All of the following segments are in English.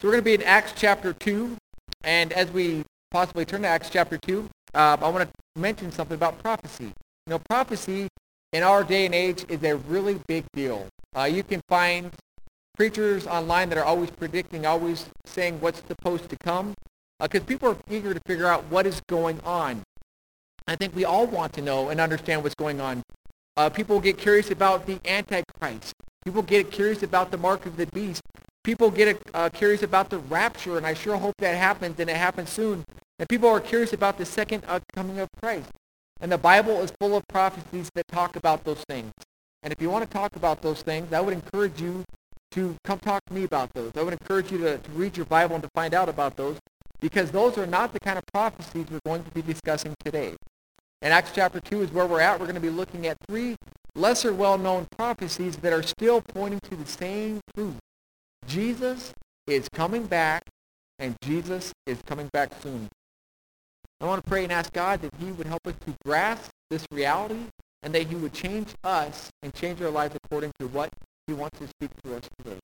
So we're going to be in Acts chapter 2. And as we possibly turn to Acts chapter 2, uh, I want to mention something about prophecy. You know, prophecy in our day and age is a really big deal. Uh, you can find preachers online that are always predicting, always saying what's supposed to come, because uh, people are eager to figure out what is going on. I think we all want to know and understand what's going on. Uh, people get curious about the Antichrist. People get curious about the mark of the beast people get uh, curious about the rapture, and I sure hope that happens, and it happens soon. And people are curious about the second coming of Christ. And the Bible is full of prophecies that talk about those things. And if you want to talk about those things, I would encourage you to come talk to me about those. I would encourage you to, to read your Bible and to find out about those because those are not the kind of prophecies we're going to be discussing today. In Acts chapter 2 is where we're at. We're going to be looking at three lesser well-known prophecies that are still pointing to the same truth. Jesus is coming back, and Jesus is coming back soon. I want to pray and ask God that he would help us to grasp this reality and that he would change us and change our lives according to what he wants to speak to us today.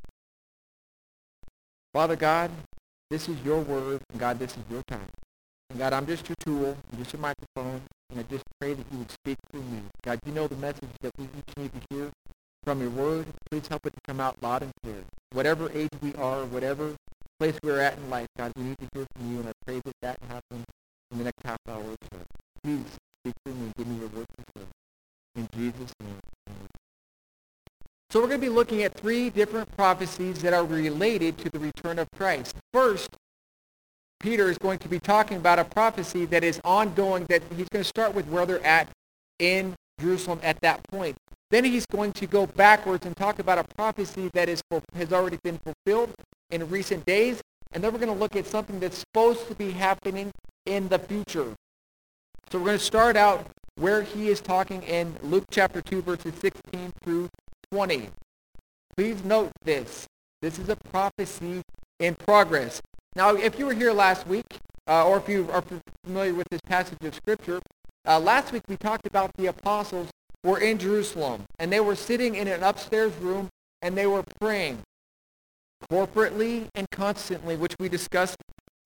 Father God, this is your word, and God, this is your time. And God, I'm just your tool, I'm just your microphone, and I just pray that you would speak through me. God, you know the message that we each need to hear from your word. Please help it to come out loud and clear. Whatever age we are, whatever place we're at in life, God, we need to hear from you, and I pray that that happens in the next half hour or so. Please speak to me and give me your word to say. In Jesus' name. So we're going to be looking at three different prophecies that are related to the return of Christ. First, Peter is going to be talking about a prophecy that is ongoing, that he's going to start with where they're at in Jerusalem at that point. Then he's going to go backwards and talk about a prophecy that is, has already been fulfilled in recent days. And then we're going to look at something that's supposed to be happening in the future. So we're going to start out where he is talking in Luke chapter 2, verses 16 through 20. Please note this. This is a prophecy in progress. Now, if you were here last week, uh, or if you are familiar with this passage of Scripture, uh, last week we talked about the apostles were in Jerusalem, and they were sitting in an upstairs room, and they were praying corporately and constantly, which we discussed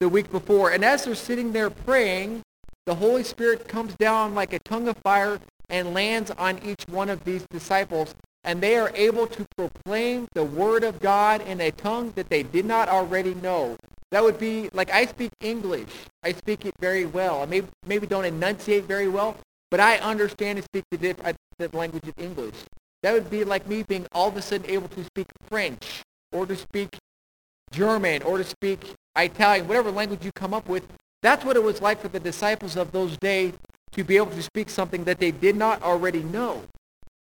the week before. And as they're sitting there praying, the Holy Spirit comes down like a tongue of fire and lands on each one of these disciples, and they are able to proclaim the word of God in a tongue that they did not already know. That would be like I speak English. I speak it very well. I maybe, maybe don't enunciate very well, but I understand and speak the, diff- uh, the language of English. That would be like me being all of a sudden able to speak French or to speak German or to speak Italian, whatever language you come up with. That's what it was like for the disciples of those days to be able to speak something that they did not already know.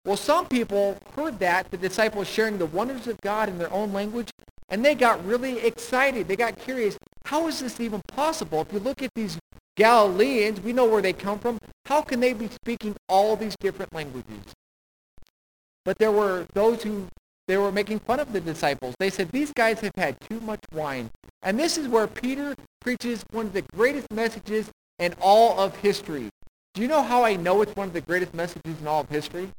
Well, some people heard that, the disciples sharing the wonders of God in their own language, and they got really excited. They got curious. How is this even possible? If you look at these Galileans, we know where they come from. How can they be speaking all these different languages? But there were those who they were making fun of the disciples. They said, these guys have had too much wine. And this is where Peter preaches one of the greatest messages in all of history. Do you know how I know it's one of the greatest messages in all of history?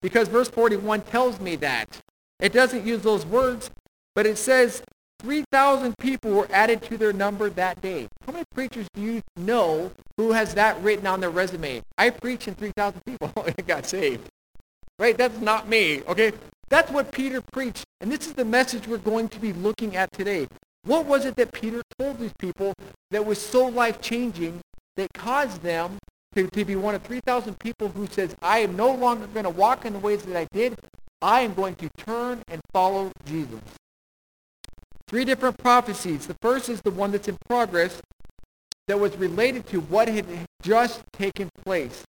Because verse 41 tells me that. It doesn't use those words, but it says 3,000 people were added to their number that day. How many preachers do you know who has that written on their resume? I preached and 3,000 people oh, got saved. Right? That's not me. Okay? That's what Peter preached. And this is the message we're going to be looking at today. What was it that Peter told these people that was so life-changing that caused them to, to be one of 3,000 people who says, I am no longer going to walk in the ways that I did. I am going to turn and follow Jesus. Three different prophecies. The first is the one that's in progress that was related to what had just taken place.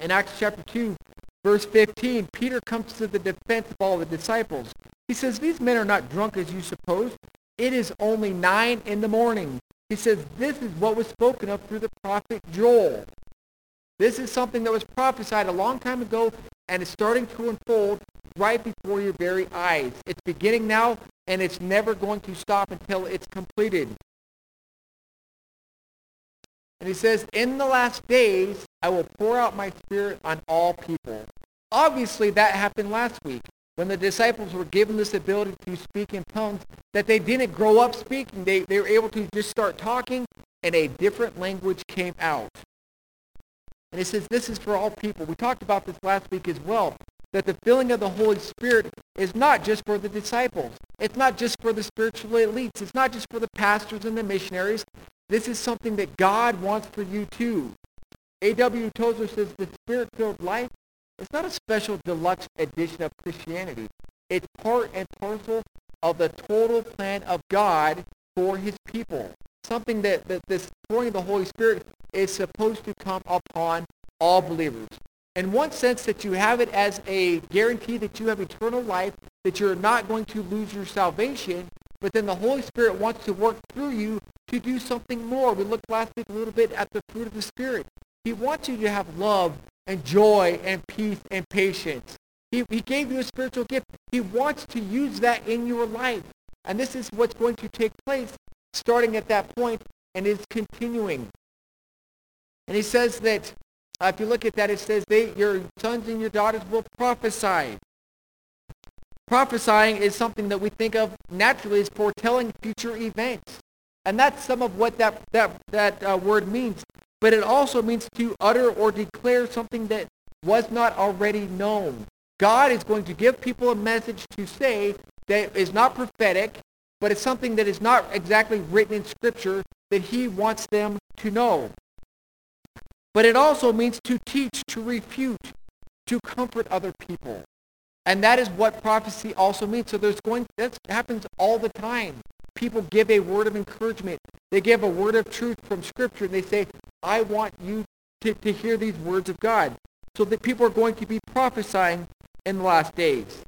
In Acts chapter 2, verse 15, Peter comes to the defense of all the disciples. He says, these men are not drunk as you suppose. It is only nine in the morning. He says, this is what was spoken of through the prophet Joel. This is something that was prophesied a long time ago and is starting to unfold right before your very eyes. It's beginning now, and it's never going to stop until it's completed. And he says, in the last days, I will pour out my spirit on all people. Obviously, that happened last week. when the disciples were given this ability to speak in tongues, that they didn't grow up speaking. They, they were able to just start talking, and a different language came out. And it says this is for all people. We talked about this last week as well, that the filling of the Holy Spirit is not just for the disciples. It's not just for the spiritual elites. It's not just for the pastors and the missionaries. This is something that God wants for you too. A.W. Tozer says the spirit-filled life is not a special deluxe edition of Christianity. It's part and parcel of the total plan of God for his people. Something that, that this pouring of the Holy Spirit is supposed to come upon all believers. In one sense that you have it as a guarantee that you have eternal life, that you're not going to lose your salvation, but then the Holy Spirit wants to work through you to do something more. We looked last week a little bit at the fruit of the Spirit. He wants you to have love and joy and peace and patience. He, he gave you a spiritual gift. He wants to use that in your life. And this is what's going to take place starting at that point and is continuing. And he says that, uh, if you look at that, it says, they, your sons and your daughters will prophesy. Prophesying is something that we think of naturally as foretelling future events. And that's some of what that, that, that uh, word means. But it also means to utter or declare something that was not already known. God is going to give people a message to say that is not prophetic, but it's something that is not exactly written in Scripture that he wants them to know. But it also means to teach, to refute, to comfort other people. And that is what prophecy also means. So there's going that happens all the time. People give a word of encouragement. They give a word of truth from Scripture, and they say, I want you to, to hear these words of God. So that people are going to be prophesying in the last days.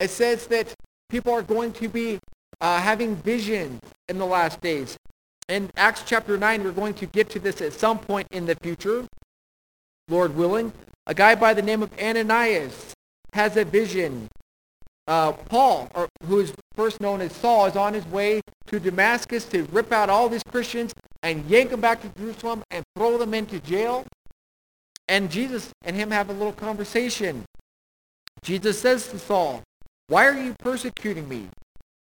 It says that people are going to be uh, having visions in the last days. In Acts chapter 9, we're going to get to this at some point in the future, Lord willing. A guy by the name of Ananias has a vision. Uh, Paul, or, who is first known as Saul, is on his way to Damascus to rip out all these Christians and yank them back to Jerusalem and throw them into jail. And Jesus and him have a little conversation. Jesus says to Saul, why are you persecuting me?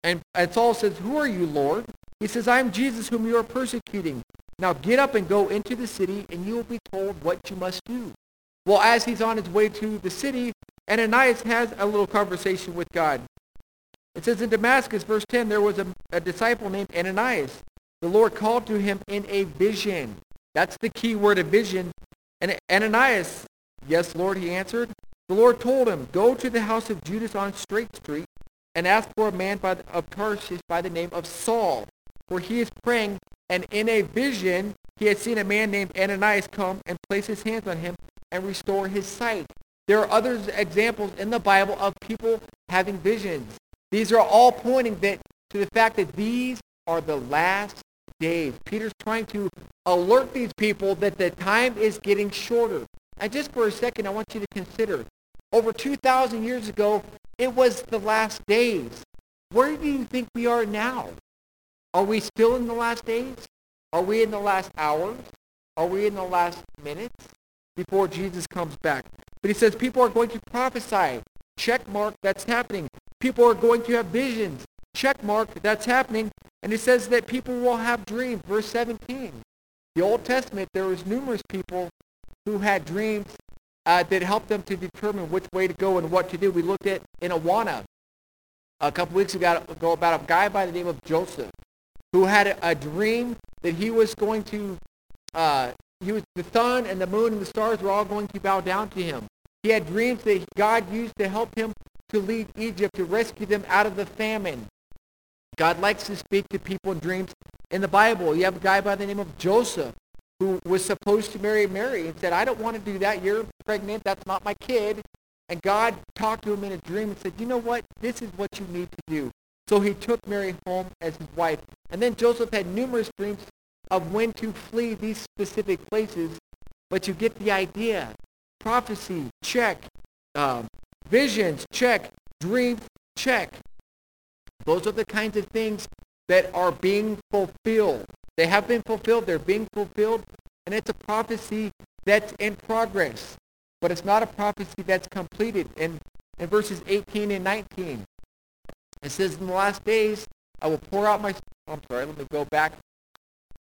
And, and Saul says, who are you, Lord? He says, I am Jesus whom you are persecuting. Now get up and go into the city, and you will be told what you must do. Well, as he's on his way to the city, Ananias has a little conversation with God. It says in Damascus, verse 10, there was a, a disciple named Ananias. The Lord called to him in a vision. That's the key word a vision. And Ananias, yes, Lord, he answered. The Lord told him, go to the house of Judas on Straight Street and ask for a man by the, of Tarsus by the name of Saul where he is praying, and in a vision he had seen a man named Ananias come and place his hands on him and restore his sight. There are other examples in the Bible of people having visions. These are all pointing that, to the fact that these are the last days. Peter's trying to alert these people that the time is getting shorter. And just for a second, I want you to consider, over 2,000 years ago, it was the last days. Where do you think we are now? Are we still in the last days? Are we in the last hours? Are we in the last minutes before Jesus comes back? But he says people are going to prophesy. Check mark, that's happening. People are going to have visions. Check mark, that's happening. And it says that people will have dreams. Verse 17. The Old Testament, there was numerous people who had dreams uh, that helped them to determine which way to go and what to do. We looked at in Awana a couple weeks ago about a guy by the name of Joseph who had a, dream that he was going to, uh, he was the sun and the moon and the stars were all going to bow down to him. He had dreams that God used to help him to lead Egypt, to rescue them out of the famine. God likes to speak to people in dreams. In the Bible, you have a guy by the name of Joseph who was supposed to marry Mary and said, I don't want to do that. You're pregnant. That's not my kid. And God talked to him in a dream and said, you know what? This is what you need to do. So he took Mary home as his wife. And then Joseph had numerous dreams of when to flee these specific places. But you get the idea. Prophecy, check. Um, visions, check. Dreams, check. Those are the kinds of things that are being fulfilled. They have been fulfilled. They're being fulfilled. And it's a prophecy that's in progress. But it's not a prophecy that's completed. And in verses 18 and 19. It says, in the last days, I will pour out my... Oh, I'm sorry, let me go back.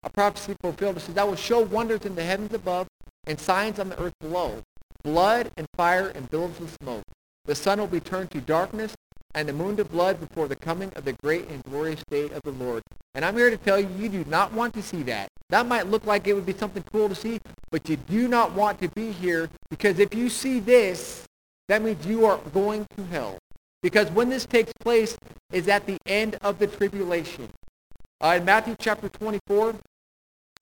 A prophecy fulfilled. It says, I will show wonders in the heavens above and signs on the earth below, blood and fire and billows of smoke. The sun will be turned to darkness and the moon to blood before the coming of the great and glorious day of the Lord. And I'm here to tell you, you do not want to see that. That might look like it would be something cool to see, but you do not want to be here because if you see this, that means you are going to hell. Because when this takes place is at the end of the tribulation. Uh, in Matthew chapter 24,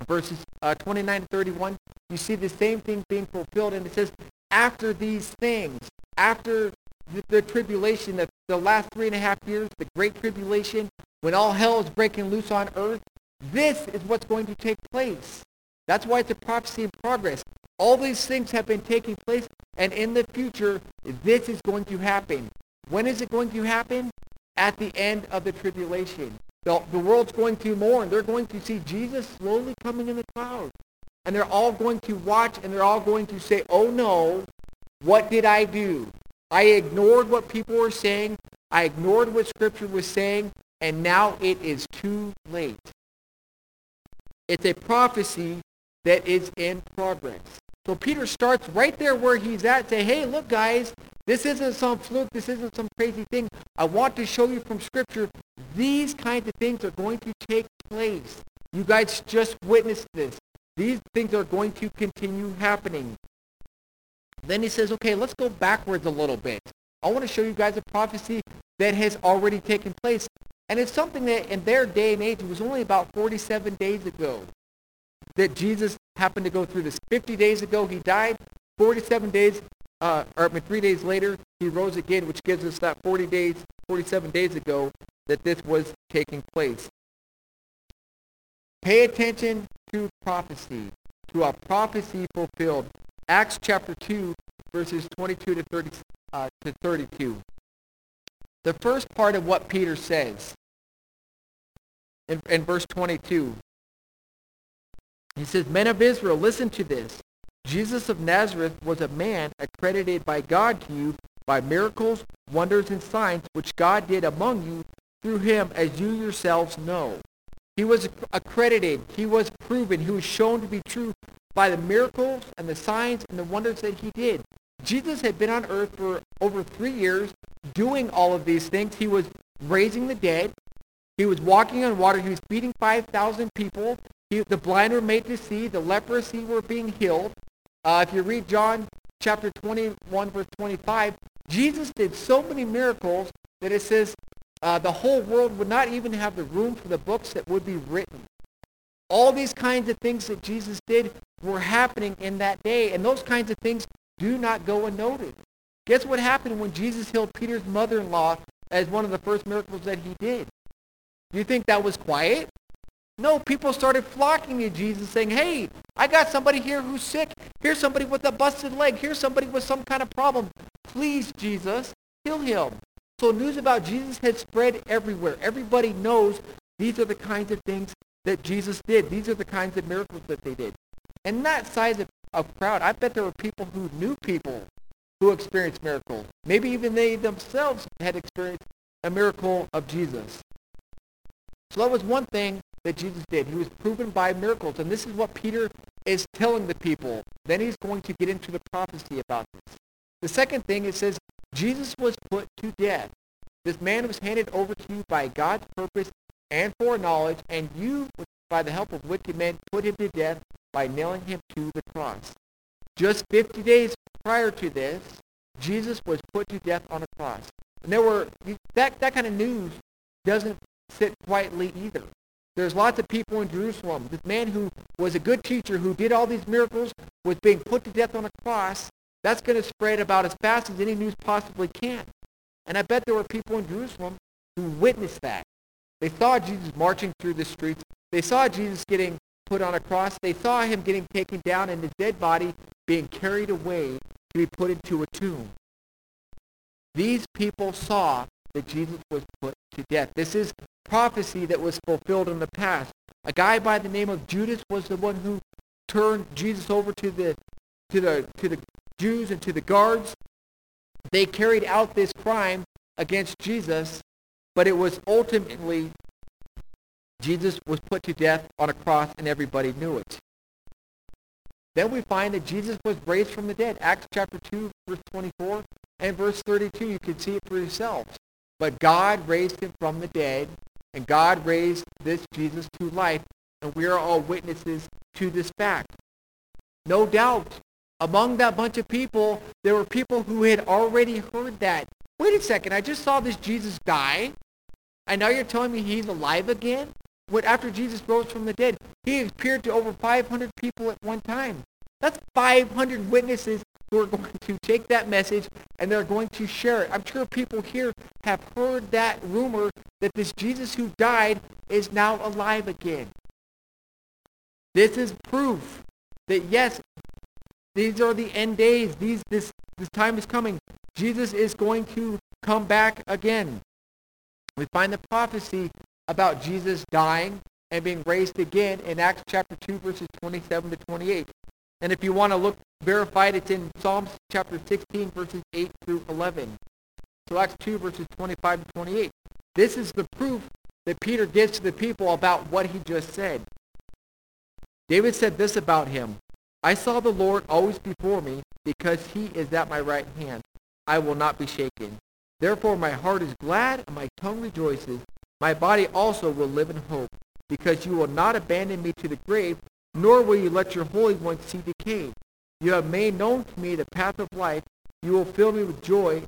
verses uh, 29 to 31, you see the same thing being fulfilled. And it says, after these things, after the, the tribulation, the, the last three and a half years, the great tribulation, when all hell is breaking loose on earth, this is what's going to take place. That's why it's a prophecy in progress. All these things have been taking place, and in the future, this is going to happen. When is it going to happen? At the end of the tribulation. The, the world's going to mourn. They're going to see Jesus slowly coming in the clouds. And they're all going to watch, and they're all going to say, oh no, what did I do? I ignored what people were saying. I ignored what Scripture was saying, and now it is too late. It's a prophecy that is in progress. So Peter starts right there where he's at, say, hey, look, guys, this isn't some fluke. This isn't some crazy thing. I want to show you from Scripture these kinds of things are going to take place. You guys just witnessed this. These things are going to continue happening. Then he says, okay, let's go backwards a little bit. I want to show you guys a prophecy that has already taken place. And it's something that in their day and age, it was only about 47 days ago that Jesus happened to go through this. 50 days ago, he died. 47 days, uh, or I mean, three days later, he rose again, which gives us that 40 days, 47 days ago that this was taking place. Pay attention to prophecy, to a prophecy fulfilled. Acts chapter 2, verses 22 to, 30, uh, to 32. The first part of what Peter says in, in verse 22, he says, Men of Israel, listen to this. Jesus of Nazareth was a man accredited by God to you by miracles, wonders, and signs which God did among you through him, as you yourselves know. He was accredited. He was proven. He was shown to be true by the miracles and the signs and the wonders that he did. Jesus had been on earth for over three years doing all of these things. He was raising the dead. He was walking on water. He was feeding 5,000 people. He, the blind were made to see. The leprosy were being healed. Uh, if you read John chapter 21, verse 25, Jesus did so many miracles that it says uh, the whole world would not even have the room for the books that would be written. All these kinds of things that Jesus did were happening in that day, and those kinds of things do not go unnoticed. Guess what happened when Jesus healed Peter's mother-in-law as one of the first miracles that he did? You think that was quiet? No, people started flocking to Jesus saying, hey, I got somebody here who's sick. Here's somebody with a busted leg. Here's somebody with some kind of problem. Please, Jesus, heal him. So news about Jesus had spread everywhere. Everybody knows these are the kinds of things that Jesus did. These are the kinds of miracles that they did. And that size of, of crowd, I bet there were people who knew people who experienced miracles. Maybe even they themselves had experienced a miracle of Jesus. So that was one thing that Jesus did. He was proven by miracles. And this is what Peter is telling the people. Then he's going to get into the prophecy about this. The second thing, it says, Jesus was put to death. This man was handed over to you by God's purpose and foreknowledge, and you, by the help of wicked men, put him to death by nailing him to the cross. Just 50 days prior to this, Jesus was put to death on a cross. And there were, that, that kind of news doesn't sit quietly either. There's lots of people in Jerusalem. This man who was a good teacher, who did all these miracles, was being put to death on a cross. That's going to spread about as fast as any news possibly can. And I bet there were people in Jerusalem who witnessed that. They saw Jesus marching through the streets. They saw Jesus getting put on a cross. They saw him getting taken down and his dead body being carried away to be put into a tomb. These people saw that Jesus was put to death. This is prophecy that was fulfilled in the past. A guy by the name of Judas was the one who turned Jesus over to the to the to the Jews and to the guards. They carried out this crime against Jesus, but it was ultimately Jesus was put to death on a cross and everybody knew it. Then we find that Jesus was raised from the dead. Acts chapter 2, verse 24 and verse 32. You can see it for yourselves. But God raised him from the dead, and God raised this Jesus to life, and we are all witnesses to this fact. No doubt, among that bunch of people, there were people who had already heard that. Wait a second, I just saw this Jesus die, and now you're telling me he's alive again? When after Jesus rose from the dead, he appeared to over 500 people at one time. That's 500 witnesses who are going to take that message and they're going to share it. I'm sure people here have heard that rumor that this Jesus who died is now alive again. This is proof that yes, these are the end days. These, this, this time is coming. Jesus is going to come back again. We find the prophecy about Jesus dying and being raised again in Acts chapter 2, verses 27 to 28. And if you want to look verified, it's in Psalms chapter 16, verses 8 through 11. So Acts 2, verses 25 to 28. This is the proof that Peter gives to the people about what he just said. David said this about him. I saw the Lord always before me, because he is at my right hand. I will not be shaken. Therefore my heart is glad, and my tongue rejoices. My body also will live in hope, because you will not abandon me to the grave, nor will you let your Holy One see decay. You have made known to me the path of life. You will fill me with joy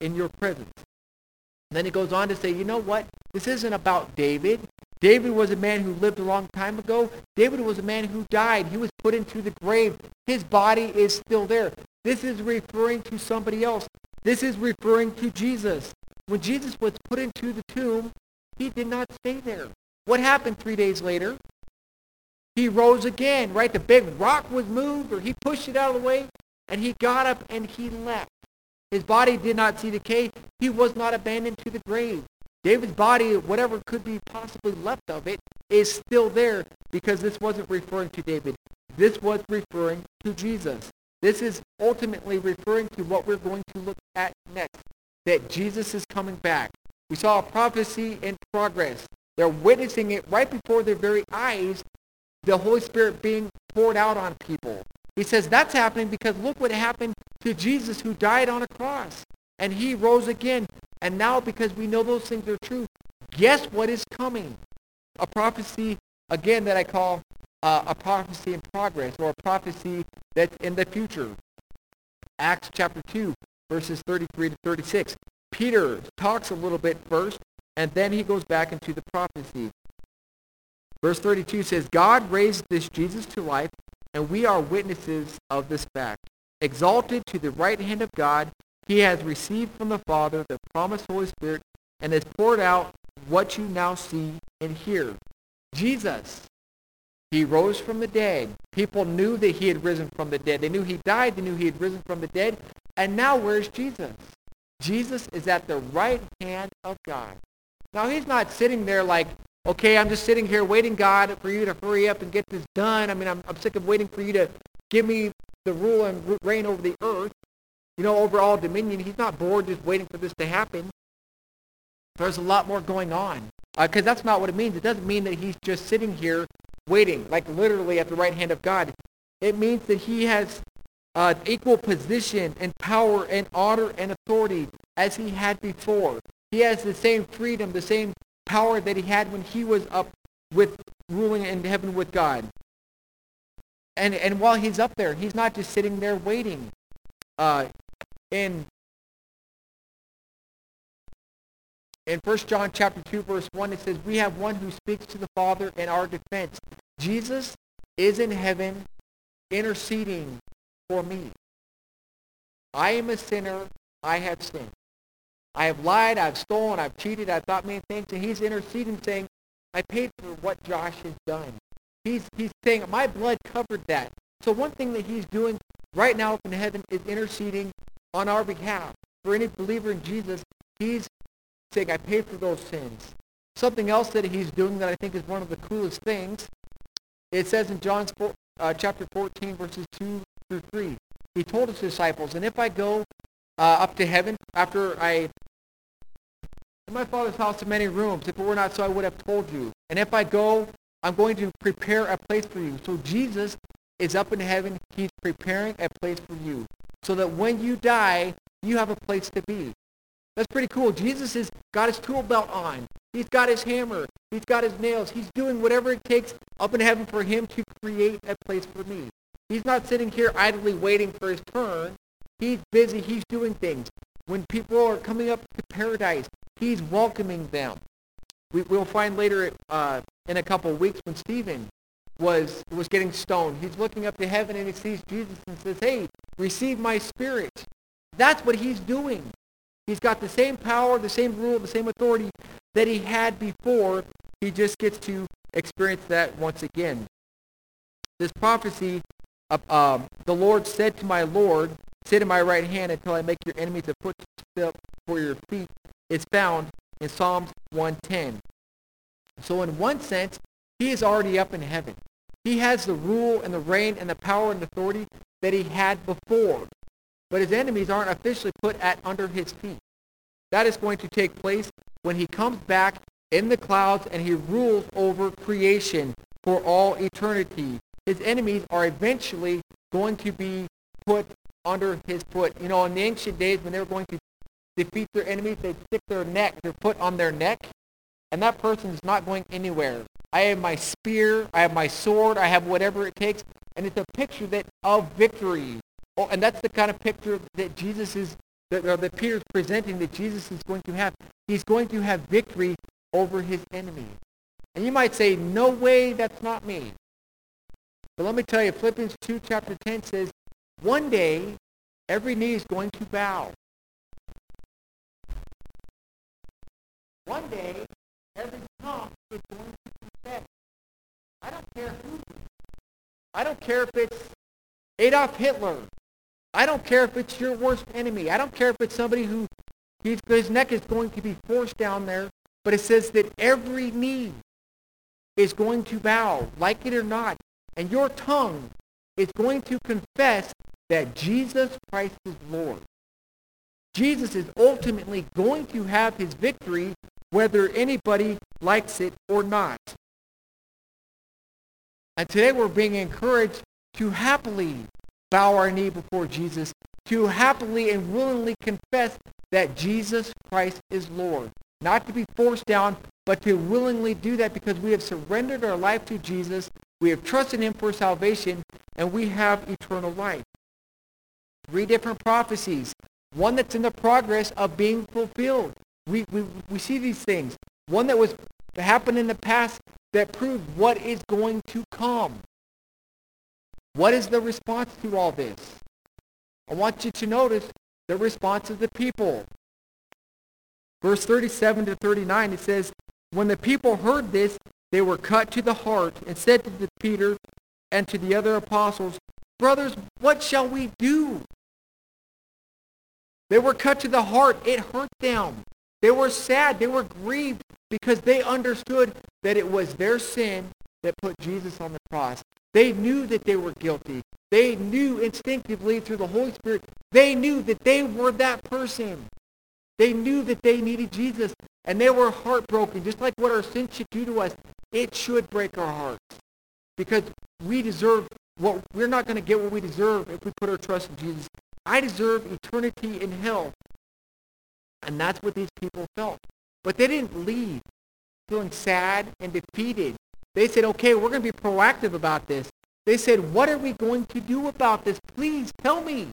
in your presence. And then he goes on to say, you know what? This isn't about David. David was a man who lived a long time ago. David was a man who died. He was put into the grave. His body is still there. This is referring to somebody else. This is referring to Jesus. When Jesus was put into the tomb, he did not stay there. What happened three days later? He rose again, right? The big rock was moved, or he pushed it out of the way, and he got up and he left. His body did not see decay. He was not abandoned to the grave. David's body, whatever could be possibly left of it, is still there because this wasn't referring to David. This was referring to Jesus. This is ultimately referring to what we're going to look at next, that Jesus is coming back. We saw a prophecy in progress. They're witnessing it right before their very eyes, the Holy Spirit being poured out on people. He says that's happening because look what happened to Jesus who died on a cross. And he rose again. And now because we know those things are true, guess what is coming? A prophecy, again, that I call uh, a prophecy in progress or a prophecy that's in the future. Acts chapter 2, verses 33 to 36. Peter talks a little bit first, and then he goes back into the prophecy. Verse 32 says, God raised this Jesus to life, and we are witnesses of this fact. Exalted to the right hand of God, he has received from the Father the promised Holy Spirit and has poured out what you now see and hear. Jesus, he rose from the dead. People knew that he had risen from the dead. They knew he died. They knew he had risen from the dead. And now where's Jesus? Jesus is at the right hand of God. Now he's not sitting there like, okay, I'm just sitting here waiting, God, for you to hurry up and get this done. I mean, I'm, I'm sick of waiting for you to give me the rule and reign over the earth, you know, over all dominion. He's not bored just waiting for this to happen. There's a lot more going on. Because uh, that's not what it means. It doesn't mean that he's just sitting here waiting, like literally at the right hand of God. It means that he has uh, equal position and power and honor and authority as he had before. He has the same freedom, the same power that he had when he was up with ruling in heaven with God. And, and while he's up there, he's not just sitting there waiting. Uh, in in 1 John chapter 2, verse 1, it says, We have one who speaks to the Father in our defense. Jesus is in heaven interceding for me. I am a sinner. I have sinned. I have lied. I've stolen. I've cheated. I've thought many things. And he's interceding saying, I paid for what Josh has done. He's, he's saying, my blood covered that. So one thing that he's doing right now up in heaven is interceding on our behalf. For any believer in Jesus, he's saying, I paid for those sins. Something else that he's doing that I think is one of the coolest things, it says in John uh, chapter 14, verses 2 through 3. He told his disciples, And if I go uh, up to heaven after I in my father's house are many rooms. If it were not so, I would have told you. And if I go, I'm going to prepare a place for you. So Jesus is up in heaven. He's preparing a place for you. So that when you die, you have a place to be. That's pretty cool. Jesus has got his tool belt on. He's got his hammer. He's got his nails. He's doing whatever it takes up in heaven for him to create a place for me. He's not sitting here idly waiting for his turn. He's busy. He's doing things. When people are coming up to paradise, he's welcoming them. We, will find later uh, in a couple of weeks when Stephen was, was getting stoned, he's looking up to heaven and he sees Jesus and says, hey, receive my spirit. That's what he's doing. He's got the same power, the same rule, the same authority that he had before. He just gets to experience that once again. This prophecy, uh, um, the Lord said to my Lord, sit in my right hand until I make your enemies a footstep for your feet, is found in Psalms 110. So in one sense, he is already up in heaven. He has the rule and the reign and the power and authority that he had before but his enemies aren't officially put at under his feet. That is going to take place when he comes back in the clouds and he rules over creation for all eternity. His enemies are eventually going to be put under his foot. You know, in the ancient days when they were going to defeat their enemies, they'd stick their neck, their foot on their neck, and that person is not going anywhere. I have my spear, I have my sword, I have whatever it takes, and it's a picture that of victory. Oh, and that's the kind of picture that Jesus is, that, or that Peter's presenting that Jesus is going to have. He's going to have victory over his enemy. And you might say, no way, that's not me. But let me tell you, Philippians 2, chapter 10 says, one day, every knee is going to bow. One day, every tongue is going to confess. I don't care who. I don't care if it's Adolf Hitler. I don't care if it's your worst enemy. I don't care if it's somebody who his neck is going to be forced down there. But it says that every knee is going to bow, like it or not. And your tongue is going to confess that Jesus Christ is Lord. Jesus is ultimately going to have his victory whether anybody likes it or not. And today we're being encouraged to happily bow our knee before Jesus, to happily and willingly confess that Jesus Christ is Lord. Not to be forced down, but to willingly do that because we have surrendered our life to Jesus, we have trusted him for salvation, and we have eternal life. Three different prophecies. One that's in the progress of being fulfilled. We, we, we see these things. One that was happened in the past that proved what is going to come. What is the response to all this? I want you to notice the response of the people. Verse 37 to 39, it says, When the people heard this, they were cut to the heart and said to Peter and to the other apostles, Brothers, what shall we do? They were cut to the heart. It hurt them. They were sad. They were grieved because they understood that it was their sin that put Jesus on the cross. They knew that they were guilty. They knew instinctively through the Holy Spirit, they knew that they were that person. They knew that they needed Jesus. And they were heartbroken, just like what our sin should do to us. It should break our hearts. Because we deserve what we're not going to get what we deserve if we put our trust in Jesus. I deserve eternity in hell. And that's what these people felt. But they didn't leave feeling sad and defeated. They said, okay, we're going to be proactive about this. They said, what are we going to do about this? Please tell me.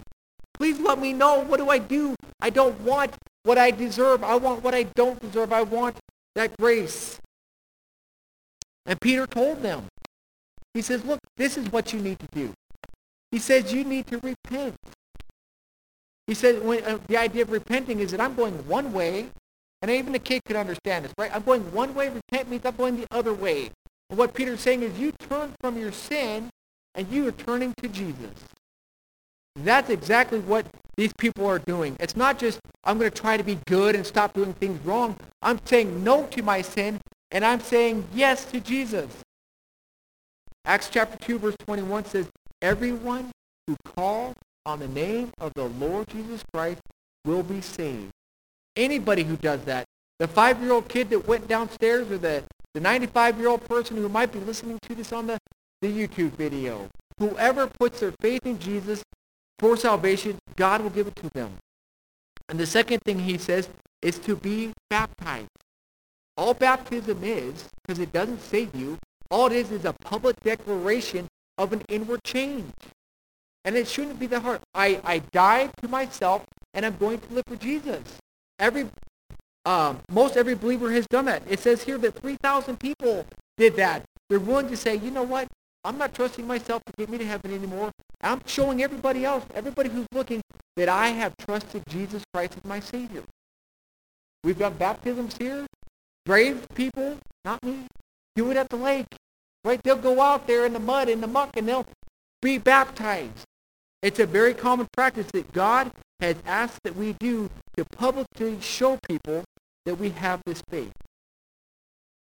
Please let me know. What do I do? I don't want what I deserve. I want what I don't deserve. I want that grace. And Peter told them. He says, look, this is what you need to do. He says you need to repent. He said when, uh, the idea of repenting is that I'm going one way, and even a kid could understand this, right? I'm going one way. Repent means I'm going the other way. And what Peter's saying is you turn from your sin and you are turning to Jesus. That's exactly what these people are doing. It's not just, I'm going to try to be good and stop doing things wrong. I'm saying no to my sin, and I'm saying yes to Jesus. Acts chapter 2, verse 21 says, Everyone who calls on the name of the Lord Jesus Christ will be saved. Anybody who does that, the five-year-old kid that went downstairs or the, the 95-year-old person who might be listening to this on the, the YouTube video, whoever puts their faith in Jesus for salvation, God will give it to them. And the second thing he says is to be baptized. All baptism is, because it doesn't save you, all it is is a public declaration of an inward change. And it shouldn't be that hard. I, I died to myself, and I'm going to live for Jesus. Every, um, most every believer has done that. It says here that 3,000 people did that. They're willing to say, you know what? I'm not trusting myself to get me to heaven anymore. I'm showing everybody else, everybody who's looking, that I have trusted Jesus Christ as my Savior. We've got baptisms here. Brave people, not me, do it at the lake. Right? They'll go out there in the mud, in the muck, and they'll be baptized. It's a very common practice that God has asked that we do to publicly show people that we have this faith.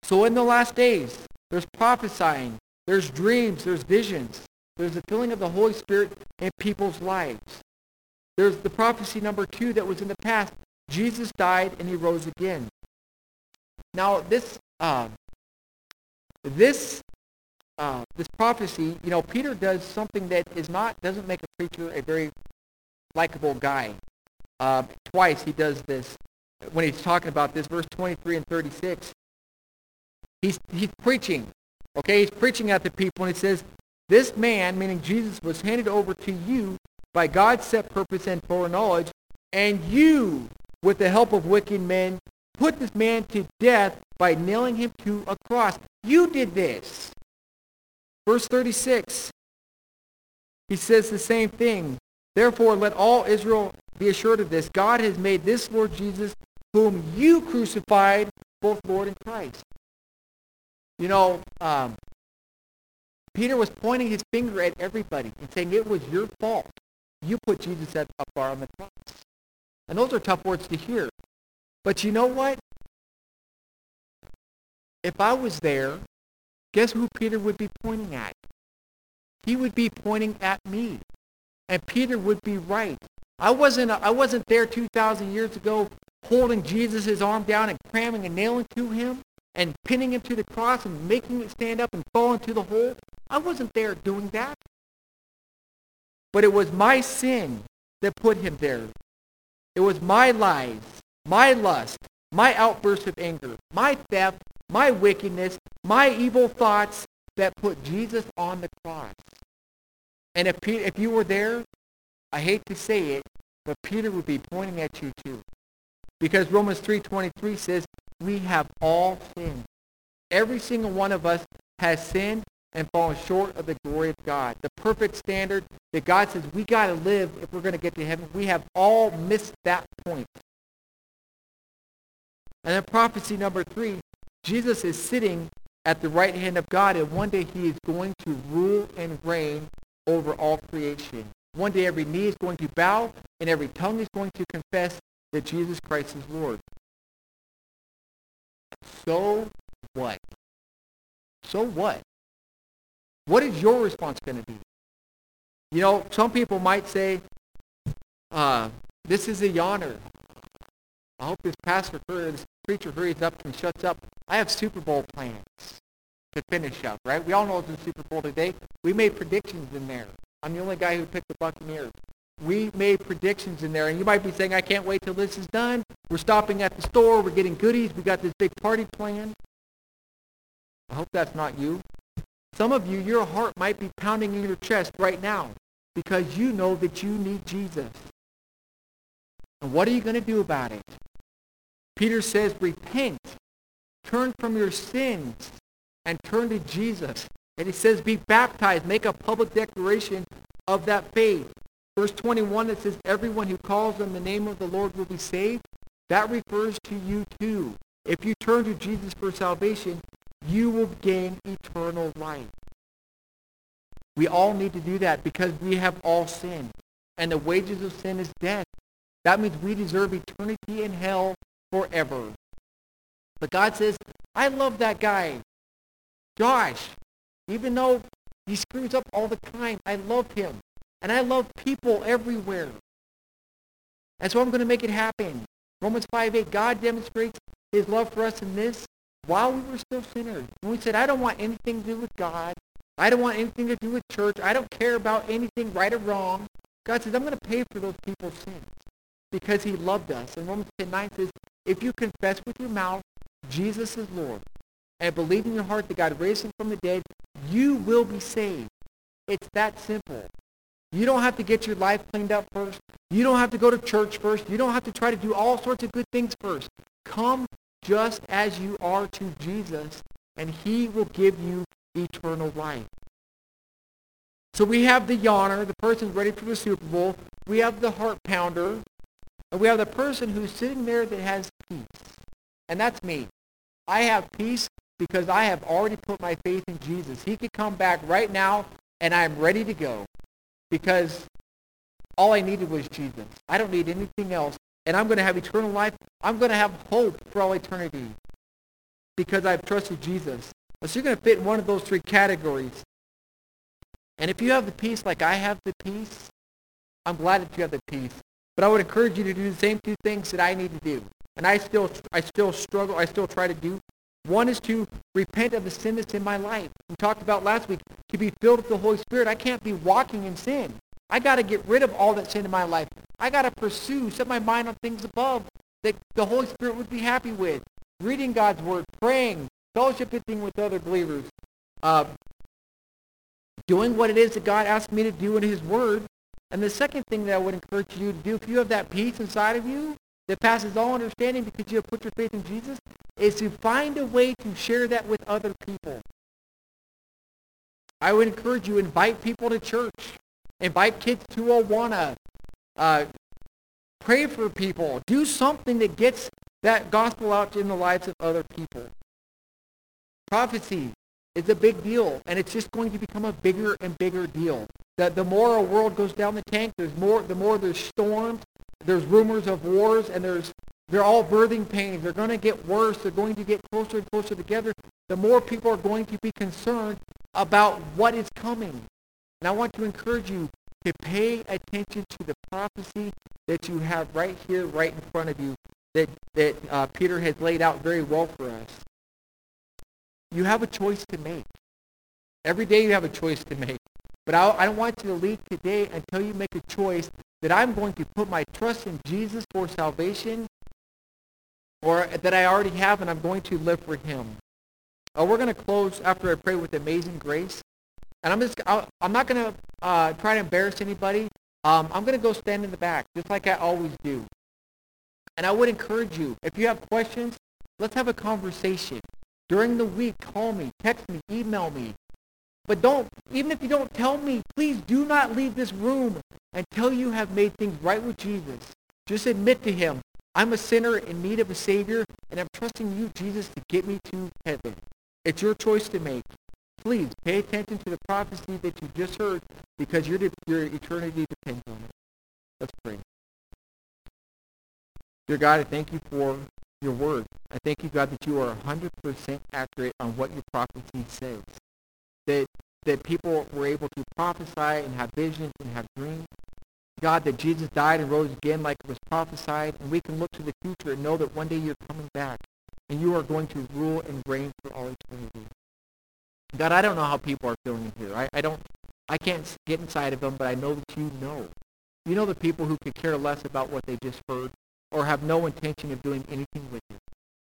So in the last days, there's prophesying, there's dreams, there's visions, there's the filling of the Holy Spirit in people's lives. There's the prophecy number two that was in the past. Jesus died and he rose again. Now this uh, this uh, this prophecy, you know, Peter does something that is not doesn't make a preacher a very likable guy. Uh, twice he does this when he's talking about this, verse 23 and 36. He's he's preaching, okay? He's preaching at the people, and he says, "This man, meaning Jesus, was handed over to you by God's set purpose and foreknowledge, and you, with the help of wicked men, put this man to death by nailing him to a cross. You did this." Verse 36, he says the same thing. Therefore, let all Israel be assured of this. God has made this Lord Jesus, whom you crucified, both Lord and Christ. You know, um, Peter was pointing his finger at everybody and saying it was your fault. You put Jesus up far on the cross. And those are tough words to hear. But you know what? If I was there guess who Peter would be pointing at? He would be pointing at me. And Peter would be right. I wasn't, I wasn't there 2,000 years ago holding Jesus' arm down and cramming a nail into him and pinning him to the cross and making it stand up and fall into the hole. I wasn't there doing that. But it was my sin that put him there. It was my lies, my lust, my outburst of anger, my theft, my wickedness, my evil thoughts that put Jesus on the cross. And if, Peter, if you were there, I hate to say it, but Peter would be pointing at you too. Because Romans 3.23 says, we have all sinned. Every single one of us has sinned and fallen short of the glory of God. The perfect standard that God says we got to live if we're going to get to heaven. We have all missed that point. And then prophecy number three Jesus is sitting at the right hand of God, and one day he is going to rule and reign over all creation. One day every knee is going to bow, and every tongue is going to confess that Jesus Christ is Lord. So what? So what? What is your response going to be? You know, some people might say, uh, this is a yawner. I hope this pastor, this preacher hurries up and shuts up. I have Super Bowl plans to finish up, right? We all know it's the Super Bowl today. We made predictions in there. I'm the only guy who picked the Buccaneers. We made predictions in there, and you might be saying, I can't wait till this is done. We're stopping at the store. We're getting goodies. We got this big party planned. I hope that's not you. Some of you, your heart might be pounding in your chest right now because you know that you need Jesus. And what are you going to do about it? Peter says, repent, turn from your sins, and turn to Jesus. And he says, be baptized, make a public declaration of that faith. Verse 21, it says, everyone who calls on the name of the Lord will be saved. That refers to you too. If you turn to Jesus for salvation, you will gain eternal life. We all need to do that because we have all sinned. And the wages of sin is death. That means we deserve eternity in hell forever. But God says, I love that guy. Josh, even though he screws up all the time, I love him. And I love people everywhere. And so I'm going to make it happen. Romans 5, 8, God demonstrates his love for us in this while we were still sinners. When we said, I don't want anything to do with God. I don't want anything to do with church. I don't care about anything right or wrong. God says, I'm going to pay for those people's sins because he loved us. And Romans 10, 9 says, if you confess with your mouth Jesus is Lord and believe in your heart that God raised him from the dead, you will be saved. It's that simple. You don't have to get your life cleaned up first. You don't have to go to church first. You don't have to try to do all sorts of good things first. Come just as you are to Jesus, and he will give you eternal life. So we have the yawner, the person ready for the Super Bowl. We have the heart pounder. And we have the person who's sitting there that has peace. And that's me. I have peace because I have already put my faith in Jesus. He could come back right now, and I'm ready to go because all I needed was Jesus. I don't need anything else. And I'm going to have eternal life. I'm going to have hope for all eternity because I've trusted Jesus. So you're going to fit in one of those three categories. And if you have the peace like I have the peace, I'm glad that you have the peace. But I would encourage you to do the same two things that I need to do. And I still, I still struggle, I still try to do. One is to repent of the sin that's in my life. We talked about last week, to be filled with the Holy Spirit. I can't be walking in sin. I got to get rid of all that sin in my life. I got to pursue, set my mind on things above that the Holy Spirit would be happy with. Reading God's Word, praying, fellowshipping with other believers, uh, doing what it is that God asked me to do in his Word. And the second thing that I would encourage you to do, if you have that peace inside of you that passes all understanding because you have put your faith in Jesus, is to find a way to share that with other people. I would encourage you, invite people to church. Invite kids to Awana. Uh, pray for people. Do something that gets that gospel out in the lives of other people. Prophecy is a big deal, and it's just going to become a bigger and bigger deal. The, the more our world goes down the tank, there's more, the more there's storms, there's rumors of wars, and there's they're all birthing pains. They're going to get worse. They're going to get closer and closer together. The more people are going to be concerned about what is coming. And I want to encourage you to pay attention to the prophecy that you have right here, right in front of you, that, that uh, Peter has laid out very well for us. You have a choice to make. Every day you have a choice to make. But I, I don't want you to leave today until you make a choice that I'm going to put my trust in Jesus for salvation or that I already have and I'm going to live for him. Uh, we're going to close after I pray with amazing grace. And I'm just, i am not going to uh, try to embarrass anybody. Um, I'm going to go stand in the back, just like I always do. And I would encourage you, if you have questions, let's have a conversation. During the week, call me, text me, email me. But don't, even if you don't tell me, please do not leave this room until you have made things right with Jesus. Just admit to him, I'm a sinner in need of a Savior, and I'm trusting you, Jesus, to get me to heaven. It's your choice to make. Please pay attention to the prophecy that you just heard because your, your eternity depends on it. Let's pray. Dear God, I thank you for your word. I thank you, God, that you are 100% accurate on what your prophecy says. That, that people were able to prophesy and have visions and have dreams. God, that Jesus died and rose again like it was prophesied, and we can look to the future and know that one day you're coming back, and you are going to rule and reign for all eternity. God, I don't know how people are feeling here. I, I don't, I can't get inside of them, but I know that you know. You know the people who could care less about what they just heard or have no intention of doing anything with it.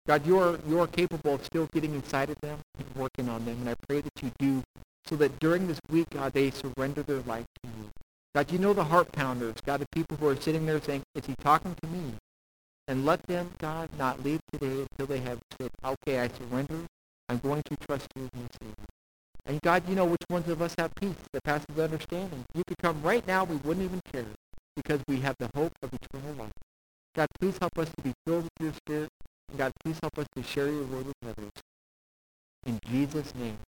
God, you are, you are capable of still getting inside of them and working on them, and I pray that you do so that during this week, God, they surrender their life to you. God, you know the heart pounders, God, the people who are sitting there saying, is he talking to me? And let them, God, not leave today until they have said, okay, I surrender. I'm going to trust you as my Savior. And God, you know which ones of us have peace that passes understanding. You could come right now, we wouldn't even care because we have the hope of eternal life. God, please help us to be filled with your Spirit. God, please help us to share your word with others. In Jesus' name.